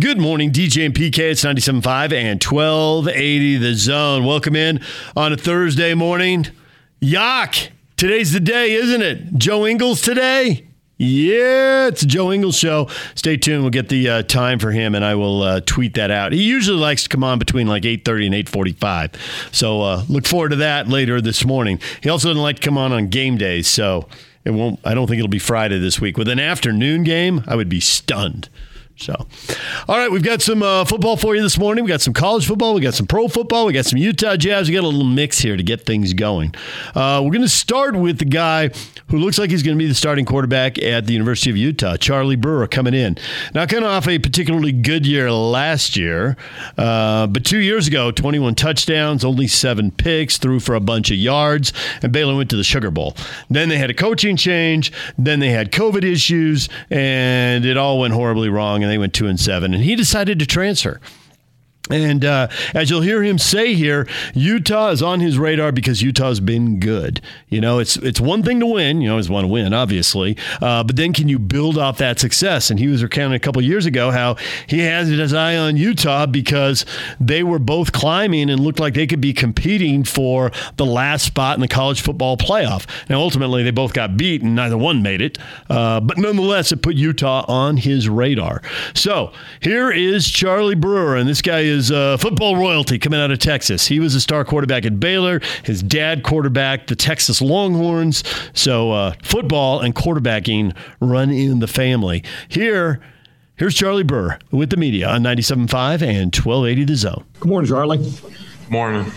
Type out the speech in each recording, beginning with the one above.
Good morning, DJ and PK. It's 97.5 and 1280 The Zone. Welcome in on a Thursday morning. Yak! Today's the day, isn't it? Joe Ingles today? Yeah, it's Joe Ingles show. Stay tuned. We'll get the uh, time for him, and I will uh, tweet that out. He usually likes to come on between like 8.30 and 8.45. So uh, look forward to that later this morning. He also doesn't like to come on on game days, so it won't. I don't think it'll be Friday this week. With an afternoon game, I would be stunned. So, all right, we've got some uh, football for you this morning. We got some college football, we got some pro football, we got some Utah Jazz. We got a little mix here to get things going. Uh, we're going to start with the guy who looks like he's going to be the starting quarterback at the University of Utah, Charlie Brewer, coming in. Now, coming off a particularly good year last year, uh, but two years ago, 21 touchdowns, only seven picks, threw for a bunch of yards, and Baylor went to the Sugar Bowl. Then they had a coaching change, then they had COVID issues, and it all went horribly wrong and they went two and seven. And he decided to transfer. And uh, as you'll hear him say here, Utah is on his radar because Utah's been good. You know, it's it's one thing to win. You always want to win, obviously, uh, but then can you build off that success? And he was recounting a couple years ago how he has his eye on Utah because they were both climbing and looked like they could be competing for the last spot in the college football playoff. Now, ultimately, they both got beat and neither one made it, uh, but nonetheless, it put Utah on his radar. So here is Charlie Brewer, and this guy is is uh, football royalty coming out of Texas. He was a star quarterback at Baylor. His dad quarterback the Texas Longhorns. So uh, football and quarterbacking run in the family. Here, here's Charlie Brewer with the media on 97.5 and 1280 The Zone. Good morning, Charlie. Morning.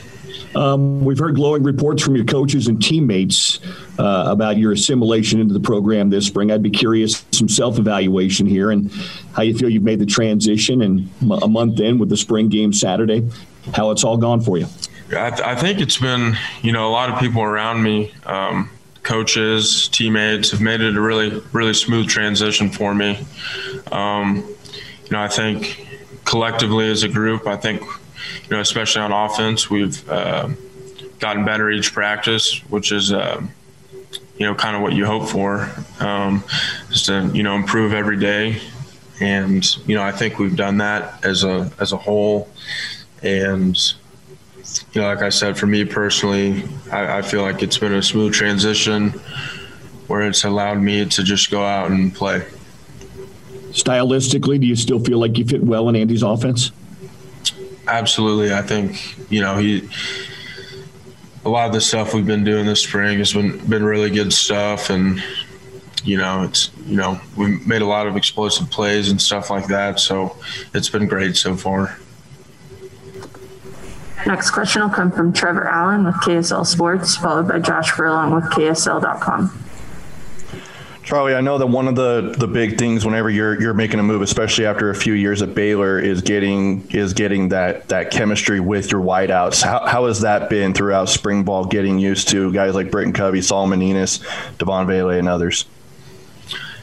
Um, we've heard glowing reports from your coaches and teammates uh, about your assimilation into the program this spring. I'd be curious some self evaluation here and how you feel you've made the transition and a month in with the spring game Saturday, how it's all gone for you. I, th- I think it's been, you know, a lot of people around me, um, coaches, teammates, have made it a really, really smooth transition for me. Um, you know, I think collectively as a group, I think you know, especially on offense, we've uh, gotten better each practice, which is, uh, you know, kind of what you hope for, um, just to you know improve every day. And you know, I think we've done that as a as a whole. And you know, like I said, for me personally, I, I feel like it's been a smooth transition where it's allowed me to just go out and play. Stylistically, do you still feel like you fit well in Andy's offense? Absolutely. I think, you know, he a lot of the stuff we've been doing this spring has been been really good stuff and you know, it's you know, we made a lot of explosive plays and stuff like that, so it's been great so far. Next question will come from Trevor Allen with KSL Sports, followed by Josh Furlong with KSL.com. Charlie, I know that one of the the big things whenever you're you're making a move, especially after a few years at Baylor, is getting is getting that that chemistry with your wideouts. How, how has that been throughout spring ball? Getting used to guys like Britton Covey, Solomon Enis, Devaughn Vele, and others.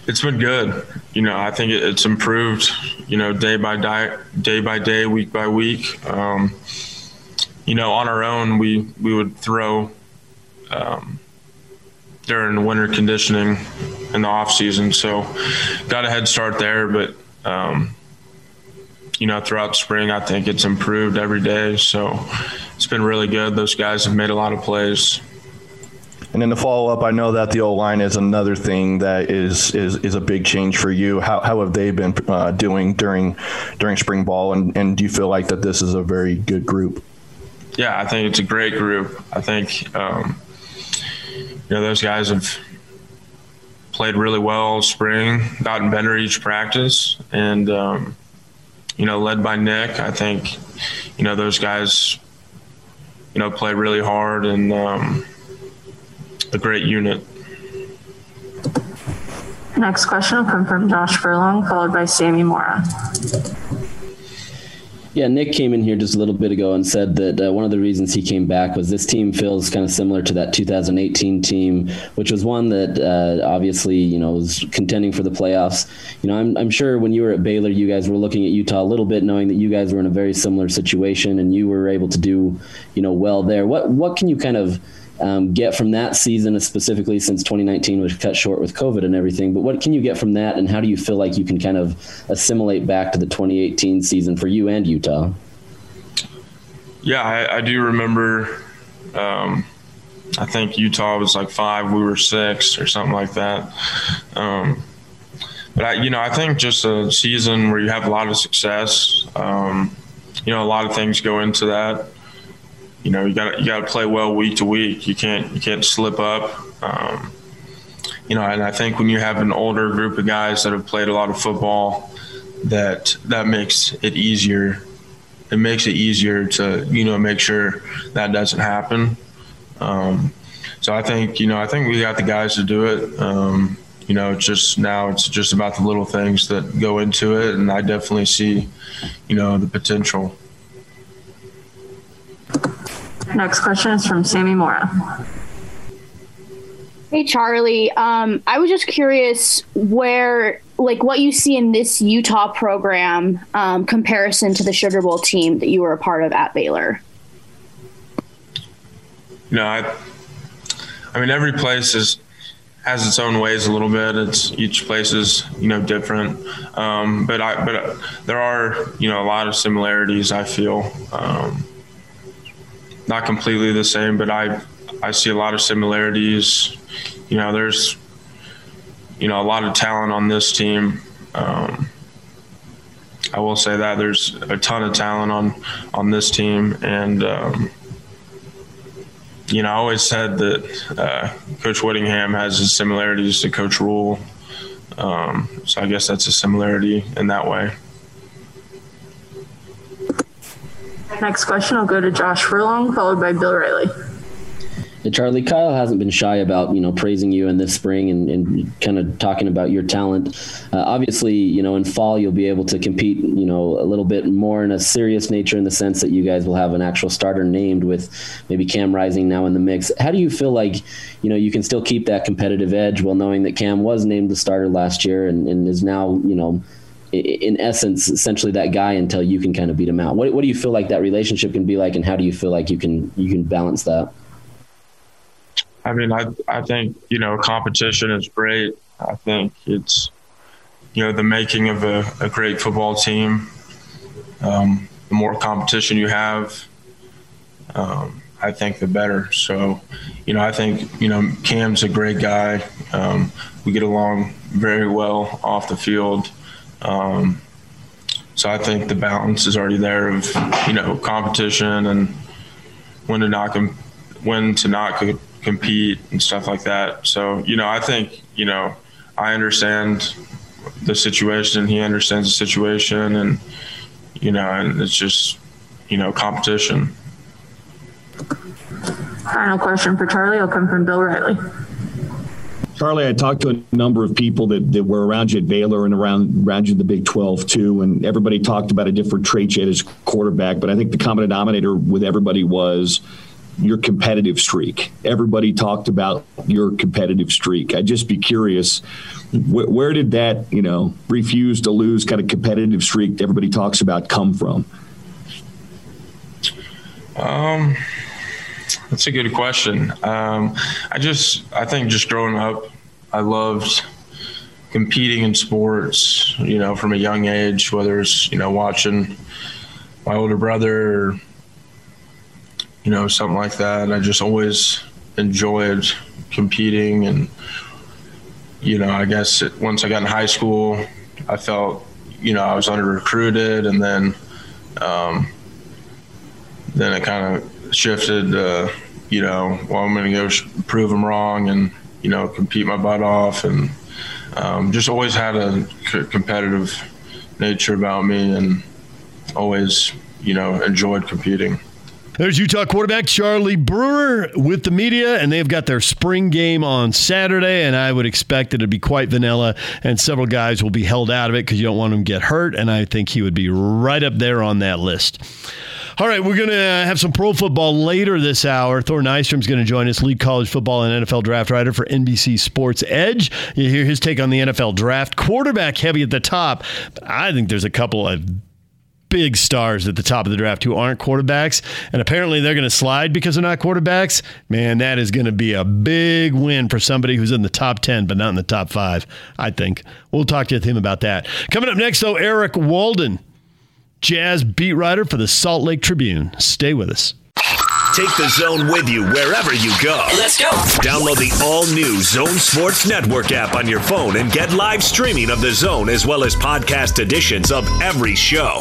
It's been good. You know, I think it's improved. You know, day by day, day by day, week by week. Um, you know, on our own, we we would throw. Um, during winter conditioning in the off season. So got a head start there, but um, you know, throughout spring, I think it's improved every day. So it's been really good. Those guys have made a lot of plays. And then the follow up, I know that the O line is another thing that is is is a big change for you. How, how have they been uh, doing during during spring ball, and, and do you feel like that this is a very good group? Yeah, I think it's a great group. I think um, you know, those guys have played really well spring, gotten better each practice, and um, you know, led by Nick, I think you know those guys, you know, play really hard and um, a great unit. Next question will come from Josh Furlong, followed by Sammy Mora. Yeah, Nick came in here just a little bit ago and said that uh, one of the reasons he came back was this team feels kind of similar to that 2018 team, which was one that uh, obviously you know was contending for the playoffs. You know, I'm I'm sure when you were at Baylor, you guys were looking at Utah a little bit, knowing that you guys were in a very similar situation and you were able to do you know well there. What what can you kind of um, get from that season, specifically since 2019 was cut short with COVID and everything. But what can you get from that, and how do you feel like you can kind of assimilate back to the 2018 season for you and Utah? Yeah, I, I do remember. Um, I think Utah was like five, we were six, or something like that. Um, but I, you know, I think just a season where you have a lot of success. Um, you know, a lot of things go into that. You know, you got you got to play well week to week. You can't you can't slip up. Um, you know, and I think when you have an older group of guys that have played a lot of football, that that makes it easier. It makes it easier to you know make sure that doesn't happen. Um, so I think you know I think we got the guys to do it. Um, you know, just now it's just about the little things that go into it, and I definitely see, you know, the potential. Next question is from Sammy Mora. Hey Charlie, um, I was just curious where, like, what you see in this Utah program um, comparison to the Sugar Bowl team that you were a part of at Baylor. You know, I, I mean, every place is has its own ways a little bit. It's each place is you know different, um, but I but uh, there are you know a lot of similarities. I feel um, not completely the same, but I I see a lot of similarities. You know, there's you know a lot of talent on this team. Um, I will say that there's a ton of talent on on this team, and um, you know, I always said that uh, Coach Whittingham has his similarities to Coach Rhule, Um, so I guess that's a similarity in that way. Next question I'll go to Josh Furlong, followed by Bill Riley. Charlie, Kyle hasn't been shy about you know praising you in this spring and, and kind of talking about your talent. Uh, obviously, you know in fall you'll be able to compete you know a little bit more in a serious nature in the sense that you guys will have an actual starter named with maybe Cam Rising now in the mix. How do you feel like you know you can still keep that competitive edge while knowing that Cam was named the starter last year and, and is now you know in essence, essentially that guy until you can kind of beat him out. What, what do you feel like that relationship can be like, and how do you feel like you can you can balance that? I mean, I I think you know competition is great. I think it's you know the making of a, a great football team. Um, the more competition you have, um, I think the better. So, you know, I think you know Cam's a great guy. Um, we get along very well off the field. Um, so I think the balance is already there of you know competition and when to not com- when to not co- compete and stuff like that. So, you know, I think, you know, I understand the situation, he understands the situation, and, you know, and it's just, you know, competition. Final question for Charlie will come from Bill Riley. Charlie, I talked to a number of people that, that were around you at Baylor and around around you in the Big 12 too, and everybody talked about a different trait you had as quarterback. But I think the common denominator with everybody was your competitive streak. Everybody talked about your competitive streak. I'd just be curious, wh- where did that, you know, refuse to lose kind of competitive streak everybody talks about come from? Um, that's a good question. Um, I just, I think just growing up, I loved competing in sports, you know, from a young age, whether it's, you know, watching my older brother or you know, something like that. I just always enjoyed competing, and you know, I guess it, once I got in high school, I felt, you know, I was under recruited, and then, um, then it kind of shifted. You know, well, I'm going to go sh- prove them wrong, and you know, compete my butt off, and um, just always had a c- competitive nature about me, and always, you know, enjoyed competing. There's Utah quarterback Charlie Brewer with the media, and they've got their spring game on Saturday, and I would expect it to be quite vanilla, and several guys will be held out of it because you don't want them to get hurt, and I think he would be right up there on that list. All right, we're going to have some pro football later this hour. Thor Nystrom's going to join us, lead college football and NFL draft writer for NBC Sports Edge. You hear his take on the NFL draft. Quarterback heavy at the top. I think there's a couple of big stars at the top of the draft who aren't quarterbacks, and apparently they're going to slide because they're not quarterbacks. Man, that is going to be a big win for somebody who's in the top 10, but not in the top five, I think. We'll talk to him about that. Coming up next, though, Eric Walden, Jazz beat writer for the Salt Lake Tribune. Stay with us. Take the zone with you wherever you go. Let's go. Download the all new Zone Sports Network app on your phone and get live streaming of the zone as well as podcast editions of every show.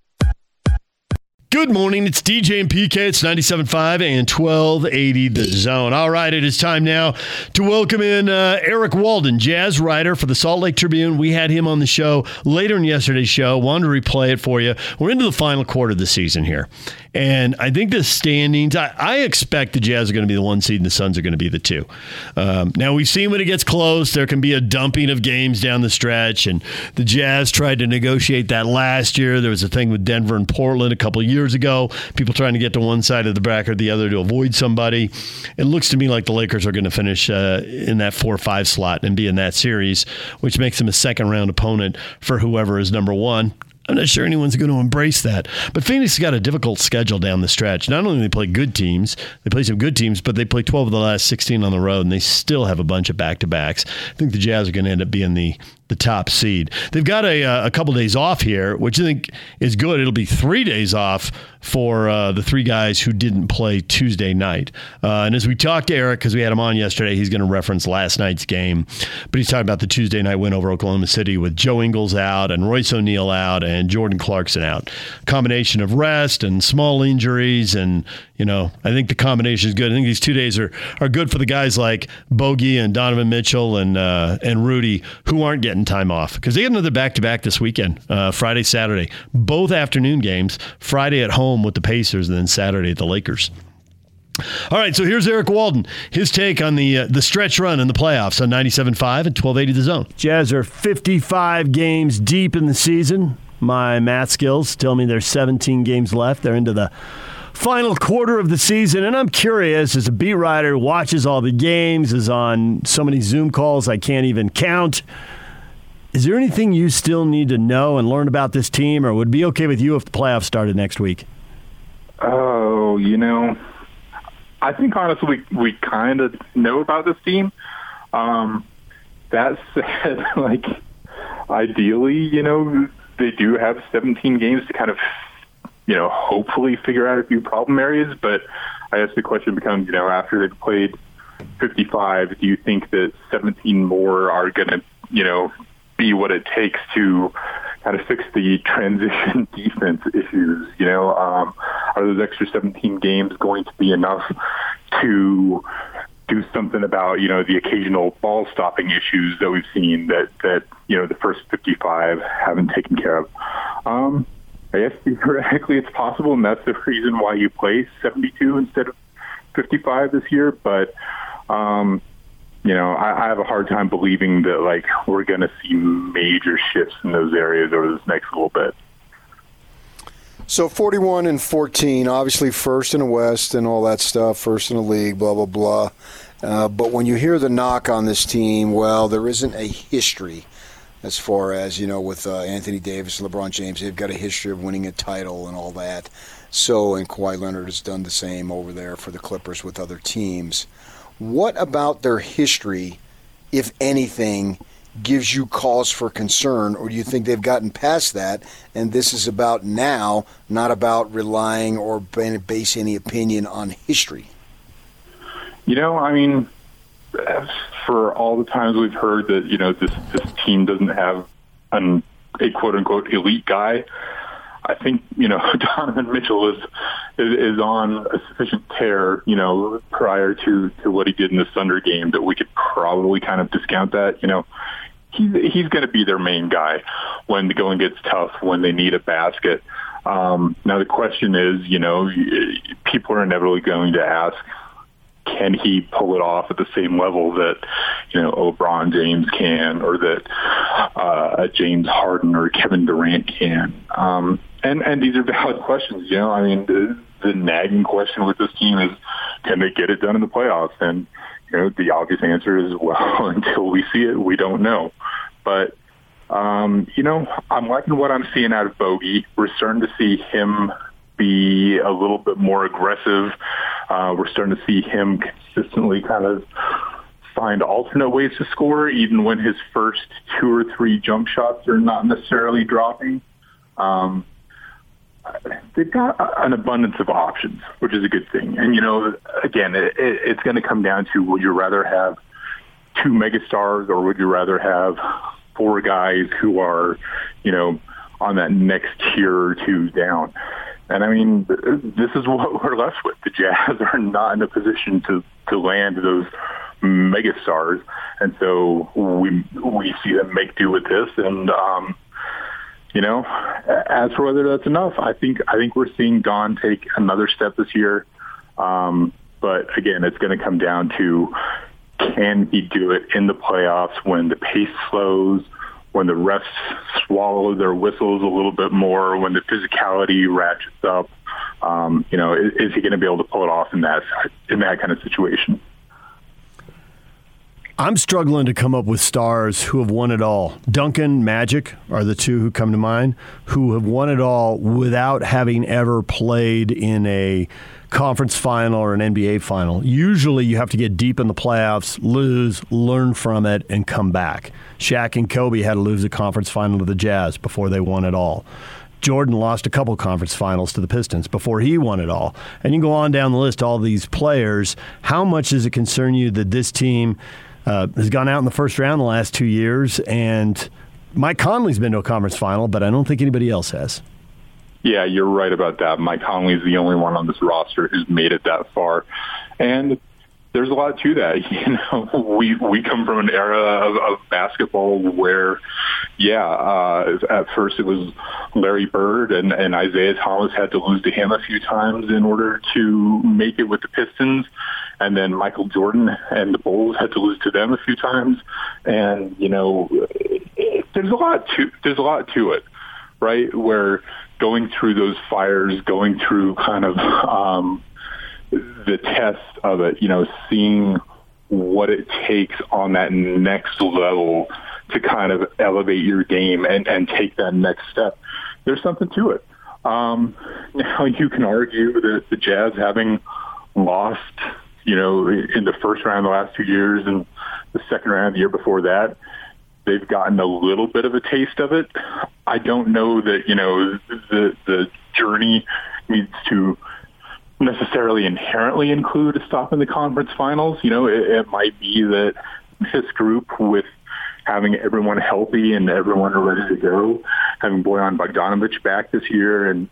Good morning. It's DJ and PK. It's 97.5 and 1280 The Zone. All right, it is time now to welcome in uh, Eric Walden, jazz writer for the Salt Lake Tribune. We had him on the show later in yesterday's show. Wanted to replay it for you. We're into the final quarter of the season here. And I think the standings, I, I expect the Jazz are going to be the one seed and the Suns are going to be the two. Um, now, we've seen when it gets close, there can be a dumping of games down the stretch. And the Jazz tried to negotiate that last year. There was a thing with Denver and Portland a couple years ago. People trying to get to one side of the bracket or the other to avoid somebody. It looks to me like the Lakers are going to finish uh, in that four or five slot and be in that series, which makes them a second round opponent for whoever is number one. I'm not sure anyone's going to embrace that. But Phoenix got a difficult schedule down the stretch. Not only do they play good teams, they play some good teams, but they play 12 of the last 16 on the road, and they still have a bunch of back to backs. I think the Jazz are going to end up being the the top seed. They've got a, uh, a couple days off here, which I think is good. It'll be three days off for uh, the three guys who didn't play Tuesday night. Uh, and as we talked to Eric, because we had him on yesterday, he's going to reference last night's game. But he's talking about the Tuesday night win over Oklahoma City with Joe Ingles out and Royce O'Neale out and Jordan Clarkson out. Combination of rest and small injuries. And, you know, I think the combination is good. I think these two days are, are good for the guys like Bogey and Donovan Mitchell and, uh, and Rudy who aren't getting time off because they get another back to back this weekend, uh, Friday, Saturday. Both afternoon games, Friday at home with the Pacers and then Saturday at the Lakers. All right, so here's Eric Walden. His take on the uh, the stretch run in the playoffs on 97.5 and 1280 The Zone. Jazz are 55 games deep in the season. My math skills tell me there's 17 games left. They're into the final quarter of the season, and I'm curious as a beat writer watches all the games, is on so many Zoom calls I can't even count. Is there anything you still need to know and learn about this team, or would be okay with you if the playoffs started next week? Oh, you know, I think honestly we we kind of know about this team. Um, that said, like ideally, you know, they do have 17 games to kind of, you know, hopefully figure out a few problem areas. But I guess the question becomes, you know, after they've played 55, do you think that 17 more are going to, you know, be what it takes to kind of fix the transition defense issues. You know, um, are those extra 17 games going to be enough to do something about you know the occasional ball stopping issues that we've seen that that you know the first 55 haven't taken care of? Um, I guess theoretically it's possible, and that's the reason why you play 72 instead of 55 this year. But um, you know, I, I have a hard time believing that like we're going to see major shifts in those areas over this next little bit. So 41 and 14, obviously first in the West and all that stuff, first in the league, blah blah blah. Uh, but when you hear the knock on this team, well, there isn't a history as far as you know with uh, Anthony Davis LeBron James. They've got a history of winning a title and all that. So, and Kawhi Leonard has done the same over there for the Clippers with other teams. What about their history, if anything, gives you cause for concern, or do you think they've gotten past that and this is about now, not about relying or base any opinion on history? You know, I mean, for all the times we've heard that you know this this team doesn't have an a quote unquote elite guy, I think you know Donovan Mitchell is, is on a sufficient tear, you know, prior to to what he did in the Thunder game that we could probably kind of discount that. You know, he's he's going to be their main guy when the going gets tough, when they need a basket. Um, now the question is, you know, people are inevitably going to ask, can he pull it off at the same level that you know LeBron James can, or that uh, James Harden or Kevin Durant can? Um, and and these are valid questions. You know, I mean, the, the nagging question with this team is, can they get it done in the playoffs? And you know, the obvious answer is, well, until we see it, we don't know. But um, you know, I'm liking what I'm seeing out of Bogey. We're starting to see him be a little bit more aggressive. Uh, we're starting to see him consistently kind of find alternate ways to score, even when his first two or three jump shots are not necessarily dropping. Um, they've got an abundance of options, which is a good thing. And you know, again, it, it, it's going to come down to would you rather have two megastars or would you rather have four guys who are, you know, on that next tier or two down? And I mean, this is what we're left with. The Jazz are not in a position to to land those megastars, and so we we see them make do with this. And um, you know, as for whether that's enough, I think I think we're seeing Don take another step this year. Um, but again, it's going to come down to can he do it in the playoffs when the pace slows, when the refs swallow their whistles a little bit more, when the physicality ratchets up. Um, you know, is, is he going to be able to pull it off in that in that kind of situation? I'm struggling to come up with stars who have won it all. Duncan, Magic are the two who come to mind who have won it all without having ever played in a conference final or an NBA final. Usually you have to get deep in the playoffs, lose, learn from it, and come back. Shaq and Kobe had to lose a conference final to the Jazz before they won it all. Jordan lost a couple conference finals to the Pistons before he won it all. And you go on down the list, all these players. How much does it concern you that this team uh, has gone out in the first round the last two years and Mike Conley's been to a conference final, but I don't think anybody else has. Yeah, you're right about that. Mike Conley's the only one on this roster who's made it that far. And there's a lot to that. You know, we we come from an era of, of basketball where, yeah, uh, at first it was Larry Bird and, and Isiah Thomas had to lose to him a few times in order to make it with the Pistons, and then Michael Jordan and the Bulls had to lose to them a few times, and you know, there's a lot to there's a lot to it, right? Where going through those fires, going through kind of um, the test of it, you know, seeing what it takes on that next level to kind of elevate your game and, and take that next step. There's something to it. Um, now you can argue that the Jazz having lost, you know, in the first round the last two years and the second round the year before that, they've gotten a little bit of a taste of it. I don't know that you know the the journey needs to necessarily inherently include a stop in the conference finals. You know, it, it might be that this group with having everyone healthy and everyone ready to go, having Bojan Bogdanovich back this year and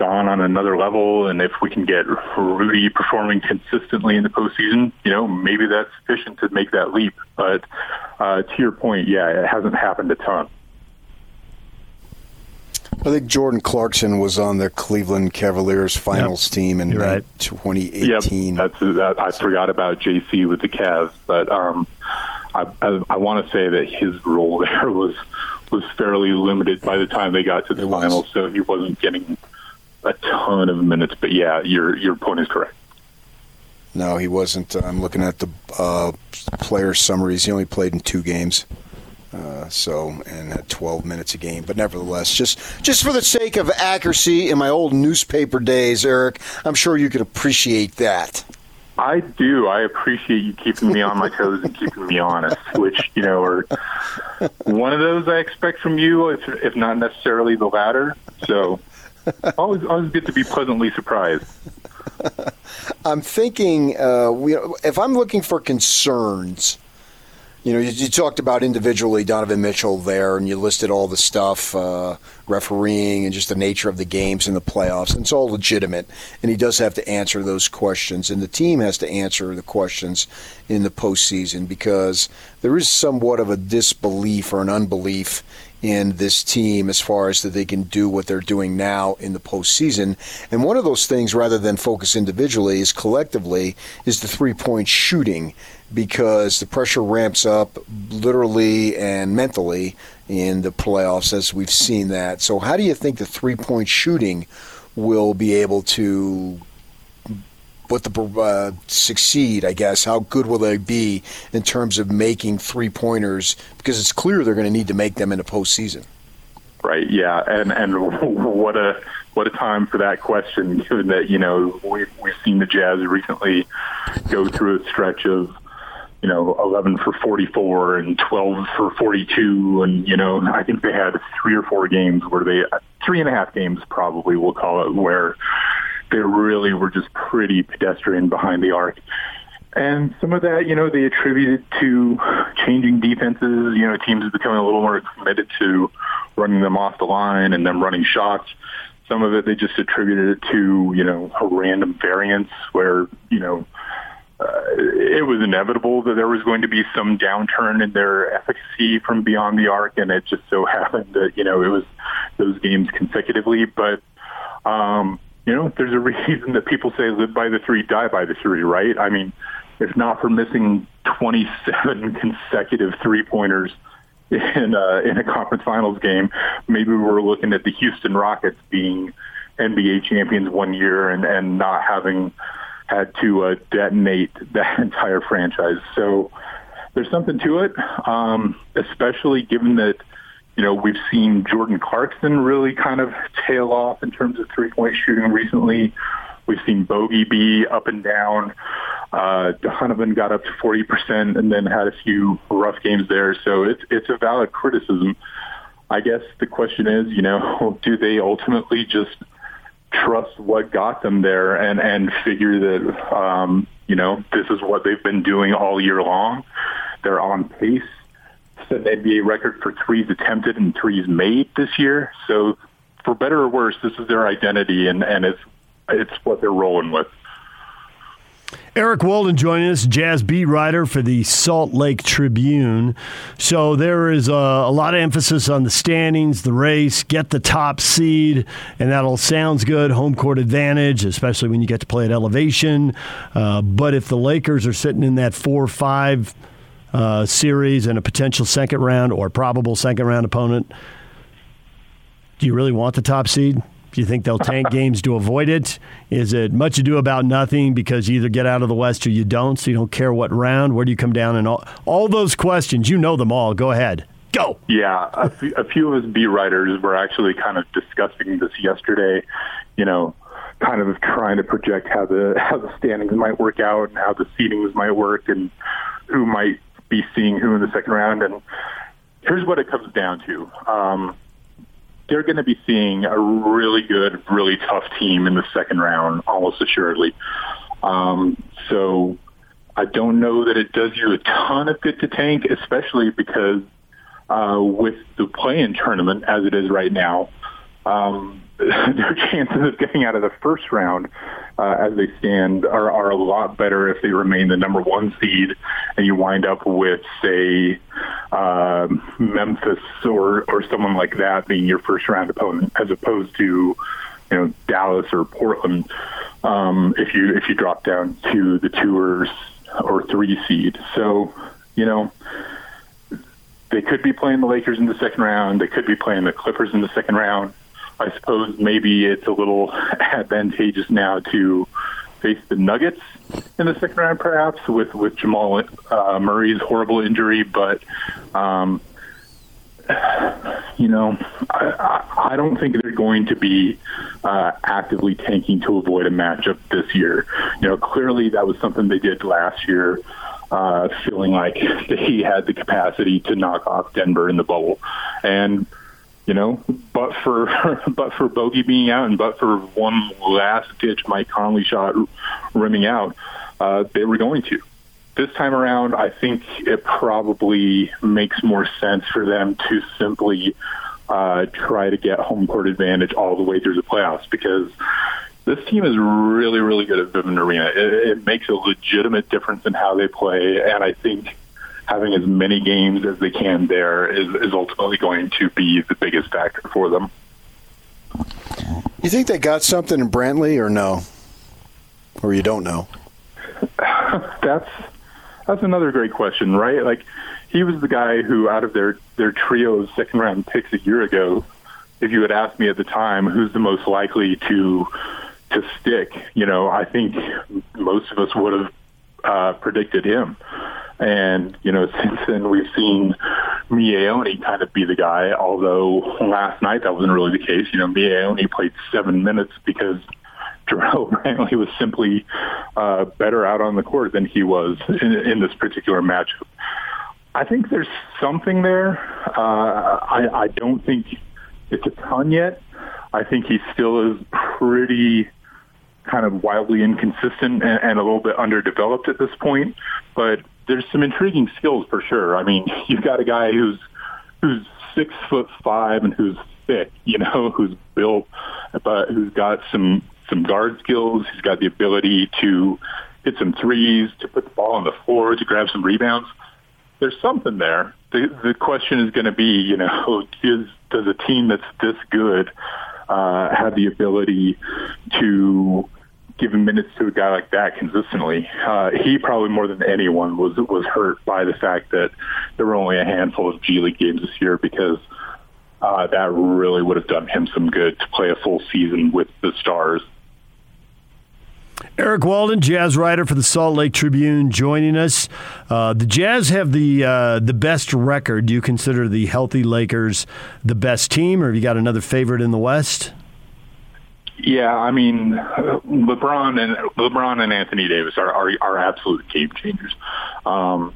Don on another level, and if we can get Rudy performing consistently in the postseason, you know, maybe that's sufficient to make that leap. But uh, to your point, yeah, it hasn't happened a ton. I think Jordan Clarkson was on the Cleveland Cavaliers finals yep. team in right. 2018. Yep, that's that. I forgot about JC with the Cavs, but um, I, I, I want to say that his role there was was fairly limited by the time they got to the it finals, was. so he wasn't getting a ton of minutes. But yeah, your your point is correct. No, he wasn't. I'm looking at the uh, player summaries. He only played in two games. Uh, so and had 12 minutes a game, but nevertheless, just just for the sake of accuracy in my old newspaper days, Eric, I'm sure you could appreciate that. I do. I appreciate you keeping me on my toes and keeping me honest, which you know are one of those I expect from you, if, if not necessarily the latter. So always always good to be pleasantly surprised. I'm thinking, uh, we, if I'm looking for concerns you know, you, you, talked about individually Donovan Mitchell there, and you listed all the stuff, uh, refereeing and just the nature of the games in the playoffs. And it's all legitimate, and he does have to answer those questions, and the team has to answer the questions in the postseason because there is somewhat of a disbelief or an unbelief in this team as far as that they can do what they're doing now in the postseason. And one of those things, rather than focus individually, is collectively, is the three point shooting because the pressure ramps up literally and mentally in the playoffs as we've seen that. So, how do you think the three point shooting will be able to what the uh, succeed, I guess. How good will they be in terms of making three pointers? Because it's clear they're going to need to make them in a postseason. Right. Yeah. And and what a what a time for that question, given that you know we've we've seen the Jazz recently go through a stretch of you know 11 for 44 and 12 for 42 and you know i think they had three or four games where they three and a half games probably we'll call it where they really were just pretty pedestrian behind the arc. And some of that, you know, they attributed to changing defenses. You know, teams becoming a little more committed to running them off the line and them running shots. Some of it they just attributed it to, you know, a random variance where, you know, uh, it was inevitable that there was going to be some downturn in their efficacy from beyond the arc, and it just so happened that you know it was those games consecutively. But um, you know, there's a reason that people say live by the three, die by the three, right? I mean, if not for missing 27 consecutive three pointers in a, in a conference finals game, maybe we're looking at the Houston Rockets being NBA champions one year and, and not having had to uh, detonate that entire franchise. So there's something to it, um, especially given that you know, we've seen Jordan Clarkson really kind of tail off in terms of three-point shooting recently. We've seen Bogey be up and down. Uh, Donovan got up to 40% and then had a few rough games there. So it's, it's a valid criticism. I guess the question is, you know, do they ultimately just trust what got them there and, and figure that, um, you know, this is what they've been doing all year long? They're on pace set an NBA record for threes attempted and threes made this year. So, for better or worse, this is their identity, and, and it's it's what they're rolling with. Eric Walden joining us, Jazz beat writer for the Salt Lake Tribune. So there is a, a, lot of emphasis on the standings, the race, get the top seed, and that all sounds good. Home court advantage, especially when you get to play at elevation. Uh, but if the Lakers are sitting in that four five uh, series and a potential second round or probable second round opponent. Do you really want the top seed? Do you think they'll tank games to avoid it? Is it much ado about nothing because you either get out of the West or you don't, so you don't care what round? Where do you come down? And all, all those questions, you know them all. Go ahead. Go. Yeah, a few, few of us beat writers were actually kind of discussing this yesterday. You know, kind of trying to project how the how the standings might work out and how the seedings might work and who might be seeing who in the second round. And here's what it comes down to. Um, they're going to be seeing a really good, really tough team in the second round, almost assuredly. Um, so I don't know that it does you a ton of good to tank, especially because uh, with the play-in tournament as it is right now, um, their chances of getting out of the first round uh, as they stand are, are a lot better if they remain the number one seed and you wind up with, say, uh, Memphis or, or someone like that being your first round opponent as opposed to, you know, Dallas or Portland um, if you if you drop down to the two or, or three seed. So, you know, they could be playing the Lakers in the second round. They could be playing the Clippers in the second round. I suppose maybe it's a little advantageous now to face the Nuggets in the second round, perhaps with with Jamal uh, Murray's horrible injury. But um, you know, I, I don't think they're going to be uh, actively tanking to avoid a matchup this year. You know, clearly that was something they did last year. Uh, feeling like they had the capacity to knock off Denver in the bubble, and you know, but for but for Bogey being out and but for one last ditch Mike Conley shot rimming out, uh, they were going to. This time around, I think it probably makes more sense for them to simply uh, try to get home court advantage all the way through the playoffs because this team is really, really good at Vivint Arena. It, it makes a legitimate difference in how they play, and I think having as many games as they can there is, is ultimately going to be the biggest factor for them. You think they got something in Brantley or no? Or you don't know? that's that's another great question, right? Like he was the guy who out of their their trio of second round picks a year ago, if you had asked me at the time who's the most likely to to stick, you know, I think most of us would have uh, predicted him. And, you know, since then we've seen Miye Oni kind of be the guy, although last night that wasn't really the case. You know, Miye Oni played seven minutes because Jarrell Brantley was simply uh, better out on the court than he was in, in this particular matchup. I think there's something there. Uh, I, I don't think it's a ton yet. I think he still is pretty kind of wildly inconsistent and, and a little bit underdeveloped at this point. But there's some intriguing skills for sure. I mean, you've got a guy who's who's six foot five and who's thick, you know, who's built, but who's got some some guard skills. He's got the ability to hit some threes, to put the ball on the floor, to grab some rebounds. There's something there. The the question is going to be, you know, is does a team that's this good uh, have the ability to give minutes to a guy like that consistently. Uh, he probably more than anyone was was hurt by the fact that there were only a handful of G League games this year because uh, that really would have done him some good to play a full season with the Stars. Eric Walden, jazz writer for the Salt Lake Tribune, joining us. Uh, the Jazz have the uh, the best record. Do you consider the healthy Lakers the best team, or have you got another favorite in the West? Yeah, I mean, LeBron and LeBron and Anthony Davis are are, are absolute game changers. Um,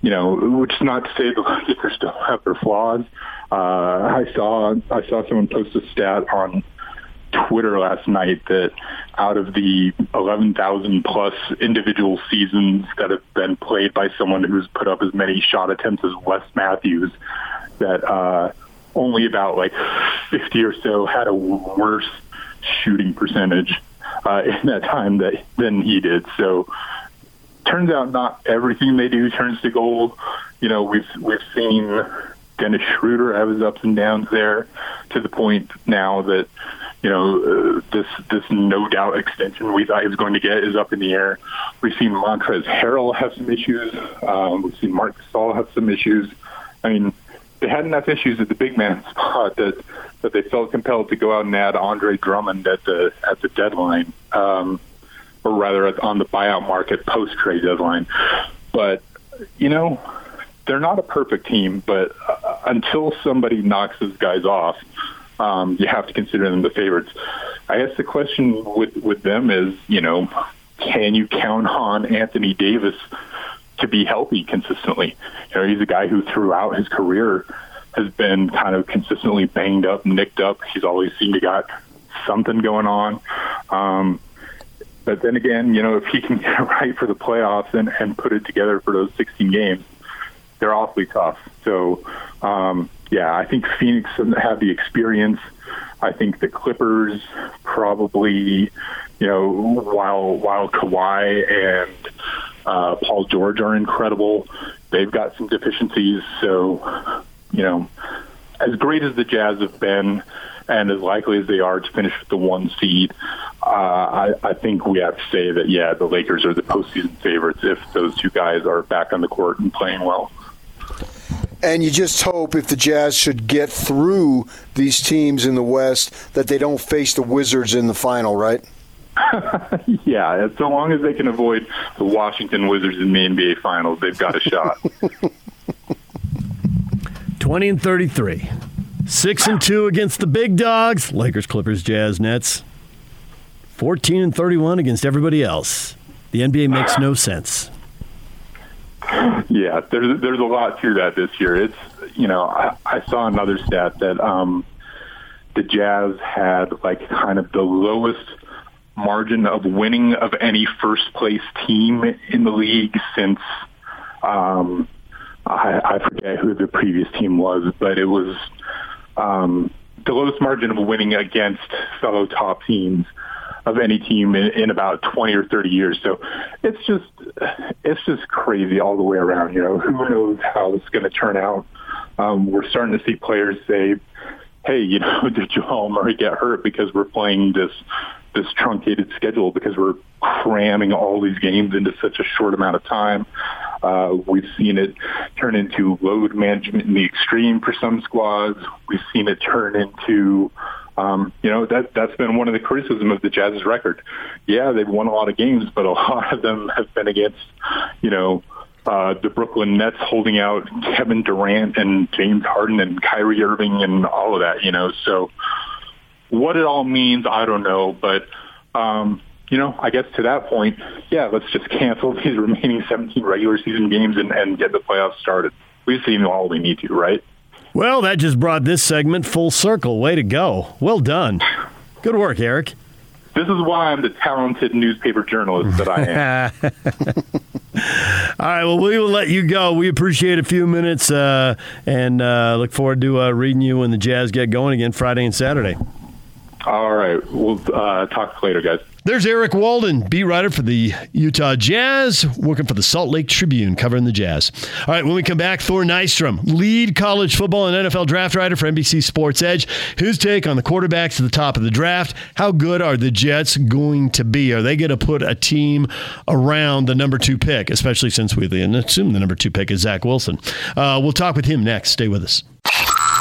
you know, which is not to say the Lakers don't have their flaws. Uh, I saw I saw someone post a stat on Twitter last night that out of the 11,000 plus individual seasons that have been played by someone who's put up as many shot attempts as Wes Matthews, that uh, only about like 50 or so had a worse shooting percentage uh, in that time that than he did. So turns out not everything they do turns to gold. You know, we've we've seen Dennis Schroeder have his ups and downs there to the point now that you know uh, this this no doubt extension we thought he was going to get is up in the air. We've seen Montrezl Harrell have some issues. Um, we've seen Marc Gasol have some issues. I mean, they had enough issues at the big man spot that that they felt compelled to go out and add Andre Drummond at the at the deadline, um, or rather on the buyout market post trade deadline. But you know, they're not a perfect team. But uh, until somebody knocks those guys off, um, you have to consider them the favorites. I guess the question with with them is, you know, can you count on Anthony Davis to be healthy consistently? You know, he's a guy who throughout his career has been kind of consistently banged up, nicked up. He's always seemed to got something going on. Um, but then again, you know, if he can get it right for the playoffs and, and put it together for those 16 games, they're awfully tough. So, um, yeah, I think Phoenix have the experience. I think the Clippers probably, you know, while while Kawhi and uh, Paul George are incredible, they've got some deficiencies. So you know, as great as the Jazz have been, and as likely as they are to finish with the one seed, uh, I, I think we have to say that yeah, the Lakers are the postseason favorites if those two guys are back on the court and playing well. And you just hope if the Jazz should get through these teams in the West that they don't face the Wizards in the final, right? yeah, so long as they can avoid the Washington Wizards in the NBA Finals, they've got a shot. 20 and 33. 6 and 2 against the big dogs, Lakers, Clippers, Jazz, Nets. 14 and 31 against everybody else. The NBA makes no sense. Yeah, there's there's a lot to that this year. It's you know I, I saw another stat that um, the Jazz had like kind of the lowest margin of winning of any first place team in the league since um, I, I forget who the previous team was, but it was um, the lowest margin of winning against fellow top teams of any team in, in about 20 or 30 years. So it's just it's just crazy all the way around. You know, who knows how it's going to turn out? Um, we're starting to see players say, "Hey, you know, did Jamal Murray get hurt because we're playing this this truncated schedule because we're cramming all these games into such a short amount of time?" Uh, we've seen it turn into load management in the extreme for some squads. We've seen it turn into um, you know that that's been one of the criticism of the Jazz's record. Yeah, they've won a lot of games, but a lot of them have been against, you know, uh, the Brooklyn Nets holding out Kevin Durant and James Harden and Kyrie Irving and all of that. You know, so what it all means, I don't know, but. Um, you know, I guess to that point, yeah, let's just cancel these remaining 17 regular season games and, and get the playoffs started. We've seen all we need to, right? Well, that just brought this segment full circle. Way to go. Well done. Good work, Eric. This is why I'm the talented newspaper journalist that I am. All right, well, we will let you go. We appreciate a few minutes uh, and uh, look forward to uh, reading you when the Jazz get going again Friday and Saturday. All right. We'll uh, talk later, guys. There's Eric Walden, beat writer for the Utah Jazz, working for the Salt Lake Tribune, covering the Jazz. All right, when we come back, Thor Nystrom, lead college football and NFL draft writer for NBC Sports Edge. His take on the quarterbacks at the top of the draft. How good are the Jets going to be? Are they going to put a team around the number two pick, especially since we assume the number two pick is Zach Wilson? Uh, we'll talk with him next. Stay with us.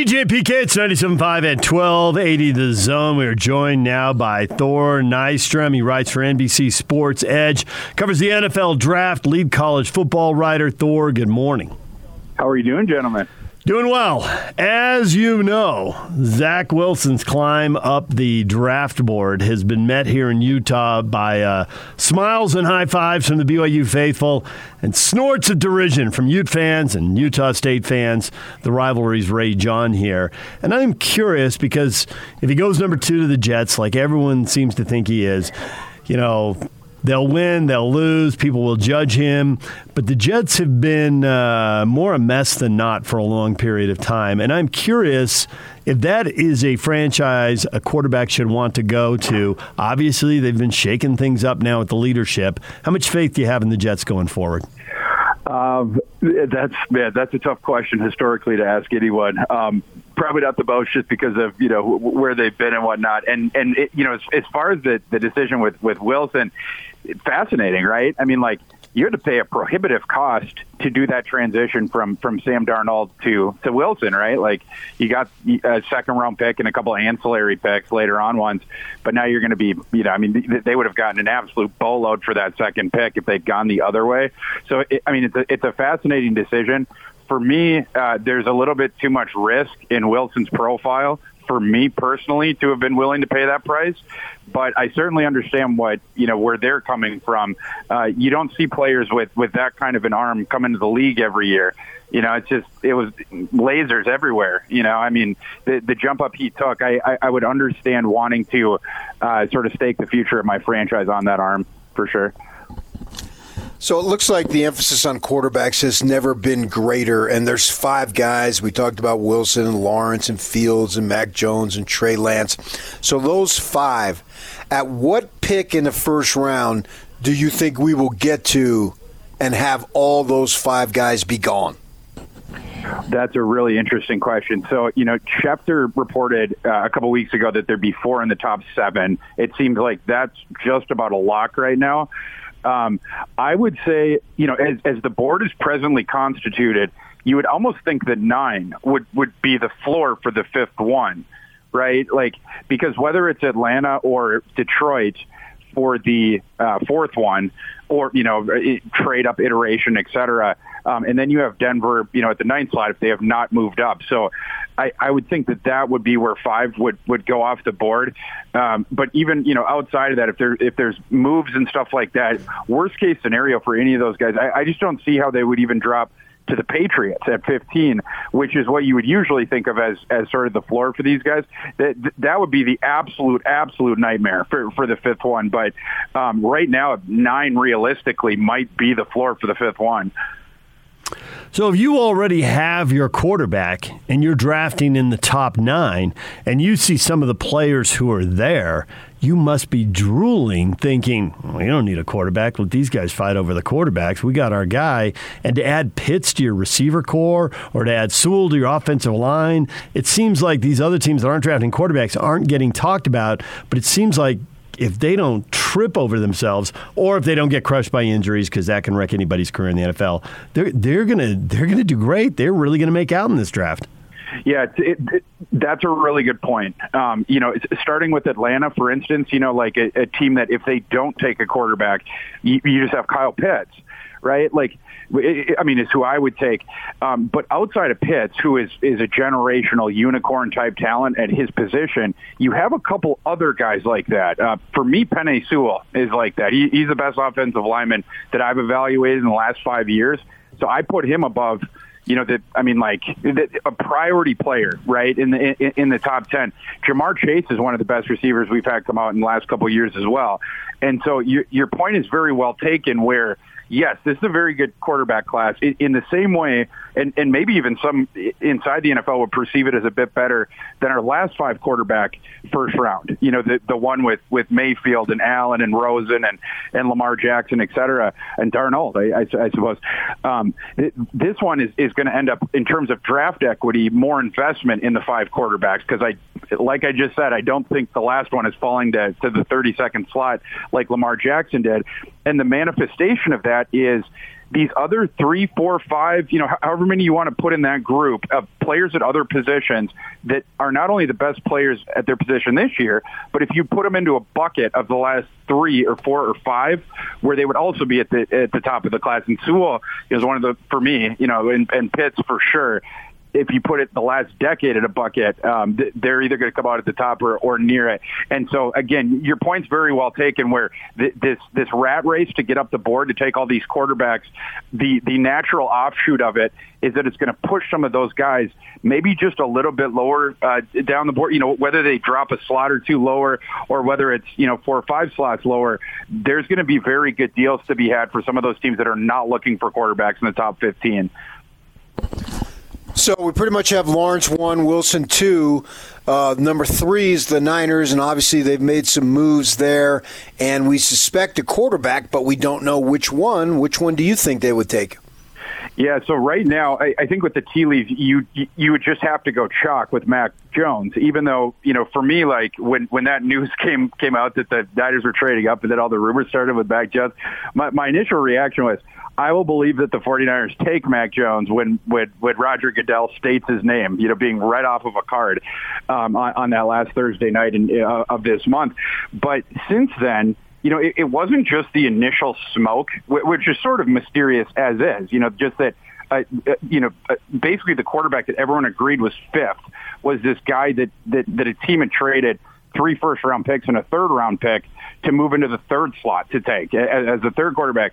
DJ PK, it's 97.5 at 1280 The Zone. We are joined now by Thor Nystrom. He writes for NBC Sports Edge, covers the NFL draft, lead college football writer. Thor, good morning. How are you doing, gentlemen? Doing well. As you know, Zach Wilson's climb up the draft board has been met here in Utah by uh, smiles and high fives from the BYU faithful and snorts of derision from Ute fans and Utah State fans. The rivalries rage on here. And I'm curious because if he goes number two to the Jets, like everyone seems to think he is, you know, They'll win, they'll lose, people will judge him. But the Jets have been uh, more a mess than not for a long period of time. And I'm curious if that is a franchise a quarterback should want to go to. Obviously, they've been shaking things up now with the leadership. How much faith do you have in the Jets going forward? Um, that's man, that's a tough question historically to ask anyone. Um, probably not the most, just because of you know where they've been and whatnot. And and it, you know, as, as far as the the decision with with Wilson, fascinating, right? I mean, like you had to pay a prohibitive cost to do that transition from from Sam Darnold to to Wilson, right? Like you got a second round pick and a couple of ancillary picks later on ones, but now you're going to be, you know, I mean, they would have gotten an absolute boatload for that second pick if they'd gone the other way. So it, I mean, it's a, it's a fascinating decision. For me, uh, there's a little bit too much risk in Wilson's profile for me personally to have been willing to pay that price. But I certainly understand what you know where they're coming from. Uh, you don't see players with with that kind of an arm come into the league every year. You know, it's just it was lasers everywhere. You know, I mean, the the jump up he took, I I, I would understand wanting to uh, sort of stake the future of my franchise on that arm for sure. So it looks like the emphasis on quarterbacks has never been greater. And there's five guys. We talked about Wilson and Lawrence and Fields and Mac Jones and Trey Lance. So those five, at what pick in the first round do you think we will get to and have all those five guys be gone? That's a really interesting question. So, you know, Schefter reported uh, a couple weeks ago that there'd be four in the top seven. It seems like that's just about a lock right now. Um, I would say, you know, as, as the board is presently constituted, you would almost think that nine would, would be the floor for the fifth one, right? Like, because whether it's Atlanta or Detroit, for the uh, fourth one, or you know, trade up iteration, et cetera. Um, and then you have Denver, you know, at the ninth slot if they have not moved up. So I, I would think that that would be where five would, would go off the board. Um, but even, you know, outside of that, if there if there's moves and stuff like that, worst case scenario for any of those guys, I, I just don't see how they would even drop to the Patriots at 15, which is what you would usually think of as as sort of the floor for these guys. That that would be the absolute absolute nightmare for for the fifth one. But um, right now, nine realistically might be the floor for the fifth one. So if you already have your quarterback and you're drafting in the top nine, and you see some of the players who are there, you must be drooling, thinking, we don't need a quarterback. Let these guys fight over the quarterbacks. We got our guy. And to add Pitts to your receiver core or to add Sewell to your offensive line, it seems like these other teams that aren't drafting quarterbacks aren't getting talked about. But it seems like if they don't trip over themselves or if they don't get crushed by injuries because that can wreck anybody's career in the NFL, they're they're gonna they're gonna do great. They're really gonna make out in this draft. Yeah, it, it, that's a really good point. Um, you know, starting with Atlanta, for instance, you know, like a, a team that if they don't take a quarterback, you, you just have Kyle Pitts, right? Like, I mean, is who I would take. Um, but outside of Pitts, who is is a generational unicorn type talent at his position, you have a couple other guys like that. Uh, for me, Penei Sewell is like that. He, he's the best offensive lineman that I've evaluated in the last five years. So I put him above you know that I mean like a priority player right in the in, in, the top 10 Ja'Marr Chase is one of the best receivers we've had come out in the last couple of years as well. And so your your point is very well taken where yes, this is a very good quarterback class in, in, the same way, and, and maybe even some inside the NFL would perceive it as a bit better than our last five quarterback first round. You know, the the one with with Mayfield and Allen and Rosen and and Lamar Jackson, et cetera, and Darnold, I, I, I suppose. Um, this one is is going to end up in terms of draft equity more investment in the five quarterbacks because I, like I just said, I don't think the last one is falling to to the 32nd slot like Lamar Jackson did, and the manifestation of that is these other three, four, five, you know, however many you want to put in that group of players at other positions that are not only the best players at their position this year, but if you put them into a bucket of the last three or four or five, where they would also be at the at the top of the class. And Sewell is one of the, for me, you know, and, and Pitts for sure if you put it the last decade in a bucket, um, they're either going to come out at the top or, or near it. And so, again, your point's very well taken. Where th- this this rat race to get up the board to take all these quarterbacks, the the natural offshoot of it is that it's going to push some of those guys maybe just a little bit lower uh, down the board. You know, whether they drop a slot or two lower, or whether it's you know four or five slots lower, there's going to be very good deals to be had for some of those teams that are not looking for quarterbacks in the top 15. So we pretty much have Lawrence one, Wilson two. Uh, number three is the Niners, and obviously they've made some moves there. And we suspect a quarterback, but we don't know which one. Which one do you think they would take? Yeah, so right now, I, I think with the tea leaves, you you would just have to go chalk with Mac Jones. Even though you know, for me, like when when that news came came out that the Niners were trading up, and then all the rumors started with Mac Jones, my my initial reaction was, I will believe that the 49ers take Mac Jones when, when, when Roger Goodell states his name, you know, being right off of a card um, on, on that last Thursday night in, uh, of this month. But since then, you know, it, it wasn't just the initial smoke, which is sort of mysterious as is, you know, just that uh, uh, you know, uh, basically the quarterback that everyone agreed was fifth was this guy that, that, that a team had traded three first round picks and a third round pick to move into the third slot to take as, the third quarterback.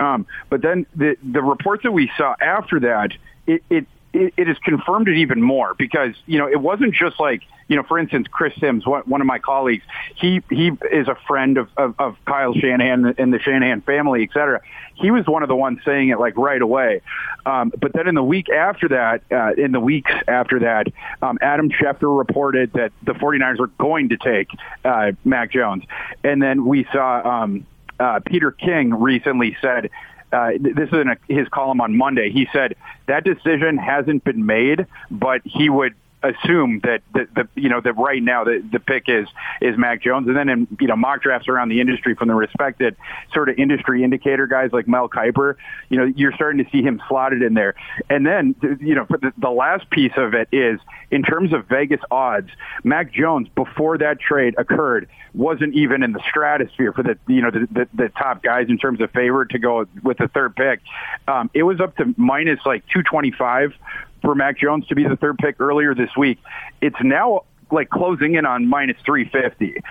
Um, but then the the reports that we saw after that, it, it it, it has confirmed it even more because you know it wasn't just like you know for instance Chris Sims one of my colleagues he he is a friend of, of, of Kyle Shanahan and the Shanahan family et cetera. He was one of the ones saying it like right away. Um, but then in the week after that uh, in the weeks after that um, Adam Schefter reported that the 49ers were going to take uh, Mac Jones. And then we saw um, uh, Peter King recently said uh, this is in a, his column on Monday. He said that decision hasn't been made, but he would assume that the, the you know that right now the, the pick is is Mac Jones, and then in you know mock drafts around the industry from the respected sort of industry indicator guys like Mel Kiper, you know you're starting to see him slotted in there, and then you know the, the last piece of it is in terms of Vegas odds, Mac Jones before that trade occurred wasn't even in the stratosphere for the you know the, the, the top guys in terms of favor to go with the third pick. Um, it was up to minus like 225 for Mac Jones to be the third pick earlier this week. It's now like closing in on minus 350.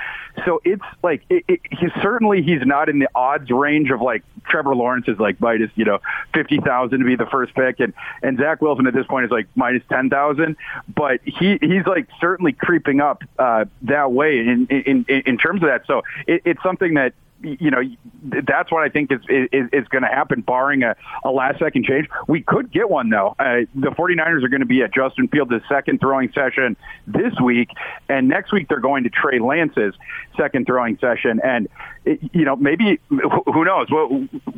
So it's like it, it, he's certainly he's not in the odds range of like Trevor Lawrence is like minus you know 50,000 to be the first pick and and Zach Wilson at this point is like minus 10,000. But he he's like certainly creeping up uh, that way in, in in in terms of that. So it, it's something that you know, that's what I think is is, is going to happen, barring a, a last second change. We could get one though. Uh, the 49ers are going to be at Justin Fields' second throwing session this week, and next week they're going to Trey Lance's second throwing session. And you know, maybe who knows? What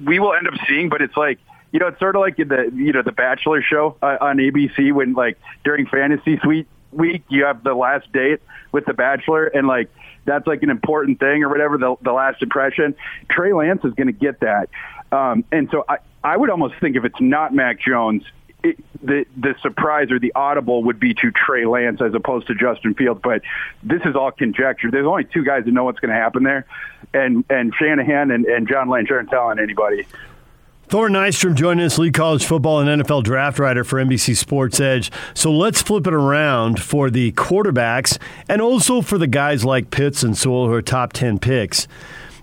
we will end up seeing, but it's like you know, it's sort of like the you know the Bachelor show uh, on ABC when like during fantasy suite week you have the last date with the Bachelor, and like that's like an important thing or whatever, the, the last impression. Trey Lance is going to get that. Um, and so I, I would almost think if it's not Mac Jones, it, the the surprise or the audible would be to Trey Lance as opposed to Justin Fields. But this is all conjecture. There's only two guys that know what's going to happen there, and and Shanahan and, and John Lynch aren't telling anybody. Thor Nystrom joining us, lead college football and NFL draft writer for NBC Sports Edge. So let's flip it around for the quarterbacks and also for the guys like Pitts and Sewell who are top 10 picks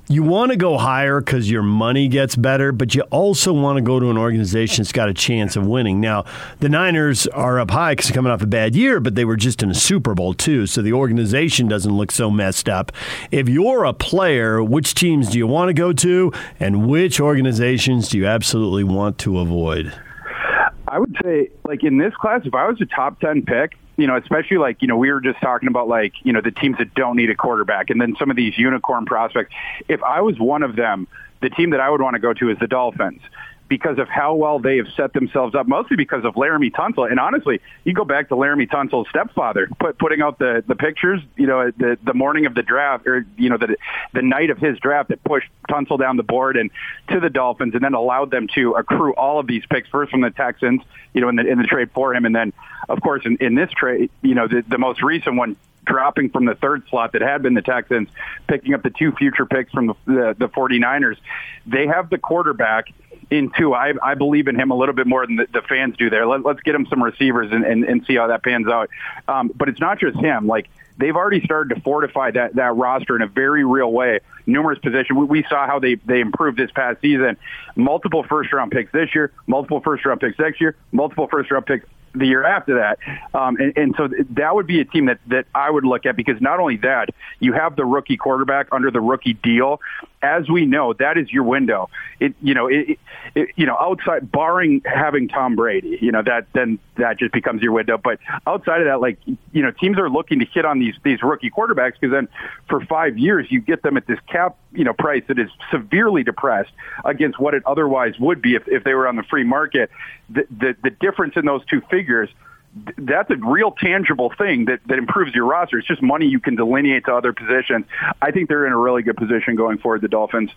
you want to go higher because your money gets better, but you also want to go to an organization that's got a chance of winning. Now, the Niners are up high because they're coming off a bad year, but they were just in a Super Bowl too, so the organization doesn't look so messed up. If you're a player, which teams do you want to go to, and which organizations do you absolutely want to avoid? I would say, like in this class, if I was a top 10 pick, you know, especially like, you know, we were just talking about like, you know, the teams that don't need a quarterback and then some of these unicorn prospects. If I was one of them, the team that I would want to go to is the Dolphins because of how well they have set themselves up, mostly because of Laremy Tunsil. And honestly, you go back to Laremy Tunsil's stepfather, put, putting out the, the pictures, you know, the, the morning of the draft, or, you know, the, the night of his draft that pushed Tunsil down the board and to the Dolphins and then allowed them to accrue all of these picks, first from the Texans, you know, in the, in the trade for him. And then, of course, in, in this trade, you know, the, the most recent one, dropping from the third slot that had been the Texans, picking up the two future picks from the, the, the 49ers. They have the quarterback – in two. I, I believe in him a little bit more than the, the fans do there. Let, let's get him some receivers and, and, and see how that pans out. Um, but it's not just him. Like they've already started to fortify that, that roster in a very real way. Numerous positions. We, we saw how they, they improved this past season. Multiple first round picks this year, multiple first round picks next year, multiple first round picks the year after that. Um, and, and so that would be a team that, that I would look at because not only that, you have the rookie quarterback under the rookie deal. As we know, that is your window. It, you know, it, you know, outside, barring having Tom Brady, you know, that, then that just becomes your window. But outside of that, like, you know, teams are looking to hit on these, these rookie quarterbacks because then for five years, you get them at this cap, you know, price that is severely depressed against what it otherwise would be if, if they were on the free market. The, the, the difference in those two figures that's a real tangible thing that, that improves your roster. It's just money you can delineate to other positions. I think they're in a really good position going forward, the Dolphins.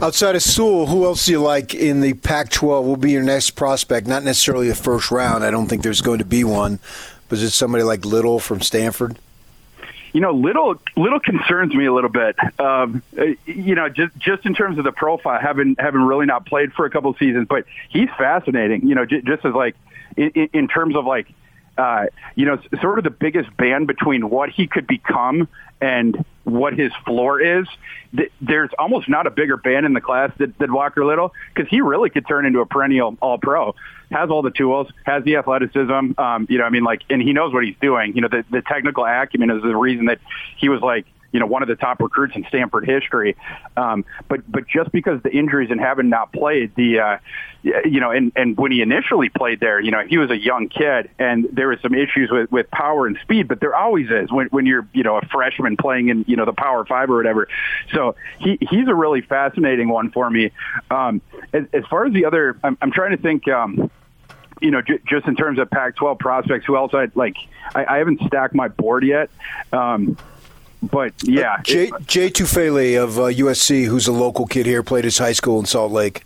Outside of Sewell, who else do you like in the Pac 12 will be your next prospect? Not necessarily a first round. I don't think there's going to be one. But is it somebody like Little from Stanford? you know, little little concerns me a little bit. Um, you know, just just in terms of the profile, having having really not played for a couple of seasons, but he's fascinating. You know, j- just as like in, in terms of like uh, you know, sort of the biggest band between what he could become and what his floor is. th- There's almost not a bigger band in the class than, than Walker Little because he really could turn into a perennial All Pro. Has all the tools, has the athleticism. Um, you know, I mean, like, and he knows what he's doing. You know, the, the technical acumen is the reason that he was like you know one of the top recruits in Stanford history. Um, but but just because the injuries and having not played, the uh, you know, and and when he initially played there, you know, he was a young kid, and there was some issues with with power and speed. But there always is when when you're you know a freshman playing in you know the Power Five or whatever. So he he's a really fascinating one for me. Um, as, as far as the other, I'm, I'm trying to think. Um, you know, j- just in terms of Pac-12 prospects, who else I like? I, I haven't stacked my board yet. Um, but yeah, uh, Jay, Jay Tufele of uh, USC, who's a local kid here, played his high school in Salt Lake.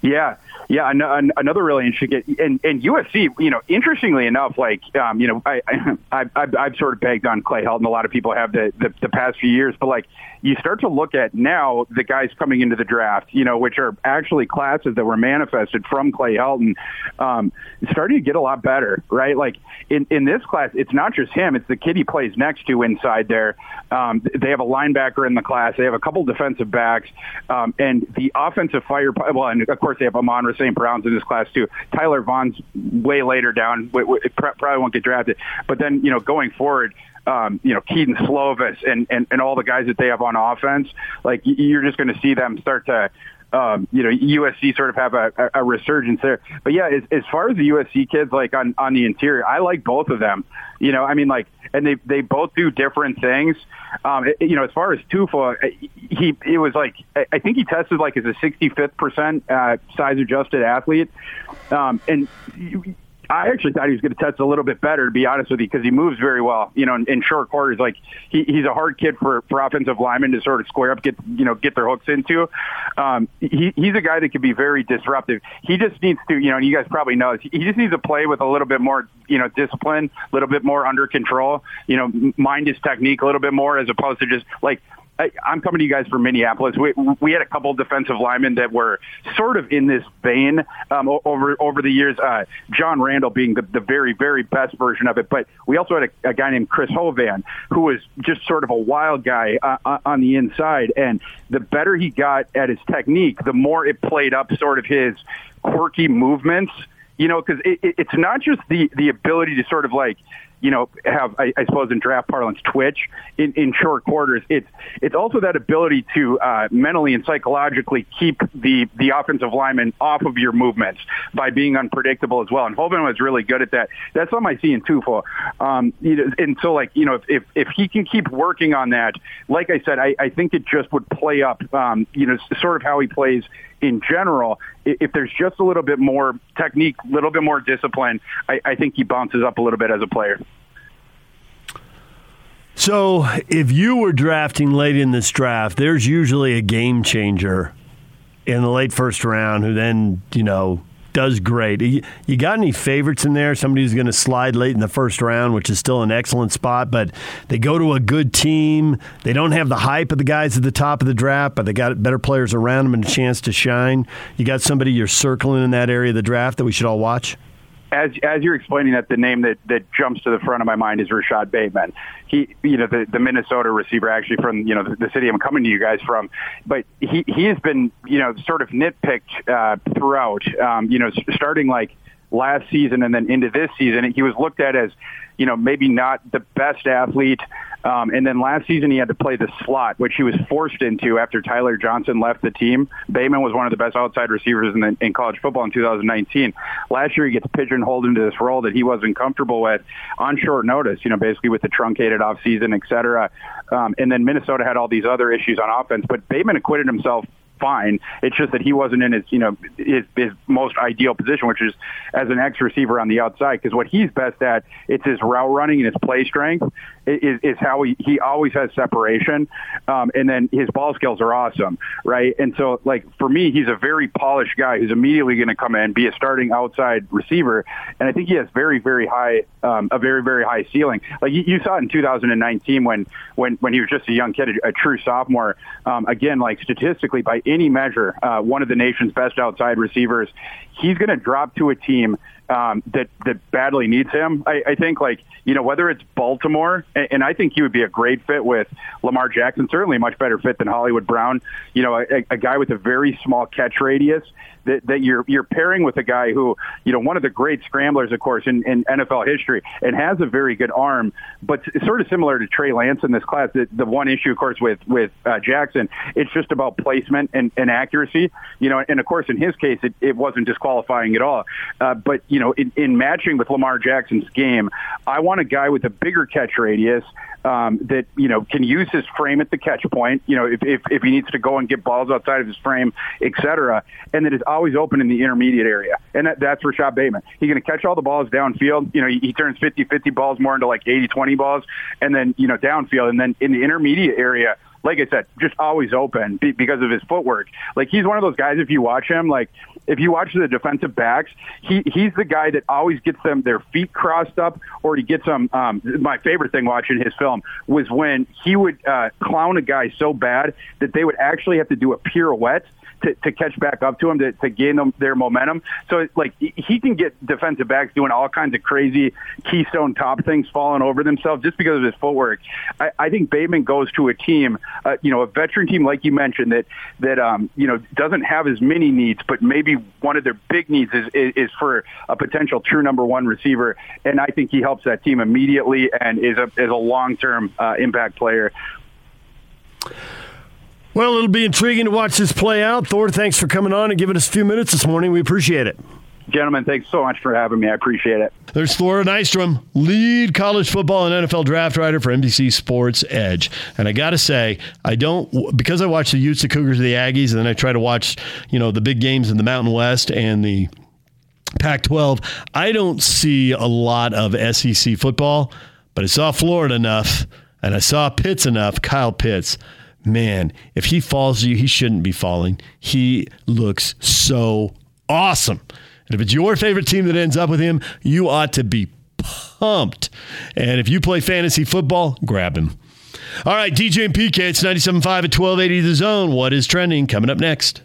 Yeah, yeah, an, another really interesting and, and USC. You know, interestingly enough, like um, you know, I, I I've, I've sort of begged on Clay Helton. A lot of people have the, the the past few years, but like you start to look at now the guys coming into the draft, you know, which are actually classes that were manifested from Clay Helton, um, starting to get a lot better, right? Like in in this class, it's not just him; it's the kid he plays next to inside there. Um, they have a linebacker in the class. They have a couple defensive backs, um, and the offensive fire. Well, and of course they have Amon St. Brown's in this class too. Tyler Vaughns way later down. Probably won't get drafted. But then, you know, going forward, um, you know, Kedon Slovis and, and, and all the guys that they have on offense, like you're just going to see them start to, um, you know, USC sort of have a, a resurgence there. But yeah, as, as far as the USC kids, like on, on the interior, I like both of them. You know, I mean, like, and they they both do different things. Um, it, you know, as far as Tufa, he it was like I think he tested like as a 65th percent uh, size adjusted athlete, um, and I actually thought he was going to test a little bit better, to be honest with you, because he moves very well. You know, in, in short quarters, like he, he's a hard kid for for offensive linemen to sort of square up, get you know, get their hooks into. Um, he, he's a guy that can be very disruptive. He just needs to, you know, and you guys probably know, he just needs to play with a little bit more, you know, discipline, a little bit more under control. You know, mind his technique a little bit more, as opposed to just like I, am coming to you guys from Minneapolis. We, we had a couple defensive linemen that were sort of in this vein um, over over the years. Uh, John Randle being the, the very very best version of it, but we also had a, a guy named Chris Hovan who was just sort of a wild guy uh, uh, on the inside. And the better he got at his technique, the more it played up sort of his quirky movements. You know, because it, it, it's not just the the ability to sort of like you know, have I, I suppose in draft parlance twitch in, in short quarters. It's it's also that ability to uh, mentally and psychologically keep the the offensive lineman off of your movements by being unpredictable as well. And Hovan was really good at that. That's something I see in Tufo. Um, and so like you know, if, if if he can keep working on that, like I said, I, I think it just would play up. Um, you know, sort of how he plays in general, if there's just a little bit more technique, a little bit more discipline, I, I think he bounces up a little bit as a player. So, if you were drafting late in this draft, there's usually a game changer in the late first round who then, you know, does great. You, got any favorites in there? Somebody who's going to slide late in the first round, which is still an excellent spot, but they go to a good team. They don't have the hype of the guys at the top of the draft, but they got better players around them and a chance to shine. You got somebody you're circling in that area of the draft that we should all watch? As as you're explaining that, the name that that jumps to the front of my mind is Rashod Bateman. He, you know, the the Minnesota receiver, actually from you know the, the city I'm coming to you guys from, but he he has been you know sort of nitpicked uh, throughout. Um, you know, starting like last season and then into this season, he was looked at as you know maybe not the best athlete. Um, and then last season he had to play the slot, which he was forced into after Tyler Johnson left the team. Bateman was one of the best outside receivers in, the, in college football in 2019. Last year he gets pigeonholed into this role that he wasn't comfortable with on short notice, you know, basically with the truncated offseason, et cetera. Um, and then Minnesota had all these other issues on offense, but Bateman acquitted himself fine. It's just that he wasn't in his, you know, his, his most ideal position, which is as an X receiver on the outside. Because what he's best at, it's his route running and his play strength is, is how he, he always has separation. Um, and then his ball skills are awesome, right? And so, like, for me, he's a very polished guy who's immediately going to come in, be a starting outside receiver. And I think he has very, very high, um, a very, very high ceiling. Like, you, you saw it in 2019 when, when, when he was just a young kid, a, a true sophomore. Um, again, like, statistically, by any measure, uh, one of the nation's best outside receivers. He's going to drop to a team um, that that badly needs him. I, I think like you know whether it's Baltimore, and, I think he would be a great fit with Lamar Jackson. Certainly a much better fit than Hollywood Brown. You know, a, a guy with a very small catch radius that, that you're you're pairing with a guy who you know one of the great scramblers, of course, in, in NFL history, and has a very good arm, but sort of similar to Trey Lance in this class. The, the one issue, of course, with with uh, Jackson, it's just about placement and, and accuracy. You know, and of course, in his case, it, it wasn't disqualifying at all. Uh, but you know, in, in matching with Lamar Jackson's game, I want a guy with a bigger catch radius um, that you know can use his frame at the catch point. You know, if, if if he needs to go and get balls outside of his frame, et cetera, and that is always open in the intermediate area. And that, that's Rashod Bateman. He's going to catch all the balls downfield. You know, he, he turns 50-50 balls more into like 80-20 balls, and then you know downfield, and then in the intermediate area like I said, just always open because of his footwork. Like he's one of those guys. If you watch him, like if you watch the defensive backs, he he's the guy that always gets them their feet crossed up, or he gets them. Um, my favorite thing watching his film was when he would uh, clown a guy so bad that they would actually have to do a pirouette to, to catch back up to him to, to gain them their momentum. So like he can get defensive backs doing all kinds of crazy keystone top things, falling over themselves just because of his footwork. I, I think Bateman goes to a team, uh, you know, a veteran team like you mentioned that that um, you know doesn't have as many needs, but maybe one of their big needs is, is, is for a potential true number one receiver, and I think he helps that team immediately and is a is a long term uh, impact player. Well, it'll be intriguing to watch this play out. Thor, thanks for coming on and giving us a few minutes this morning. We appreciate it. Gentlemen, thanks so much for having me. I appreciate it. There's Thor Nystrom, lead college football and NFL draft writer for NBC Sports Edge. And I got to say, I don't, because I watch the Utes, the Cougars, the Aggies, and then I try to watch, you know, the big games in the Mountain West and the Pac 12, I don't see a lot of SEC football, but I saw Florida enough and I saw Pitts enough, Kyle Pitts man, if he falls you, he shouldn't be falling. He looks so awesome. And if it's your favorite team that ends up with him, you ought to be pumped. And if you play fantasy football, grab him. All right, DJ and PK, it's 97.5 at 1280 The Zone. What is trending? Coming up next.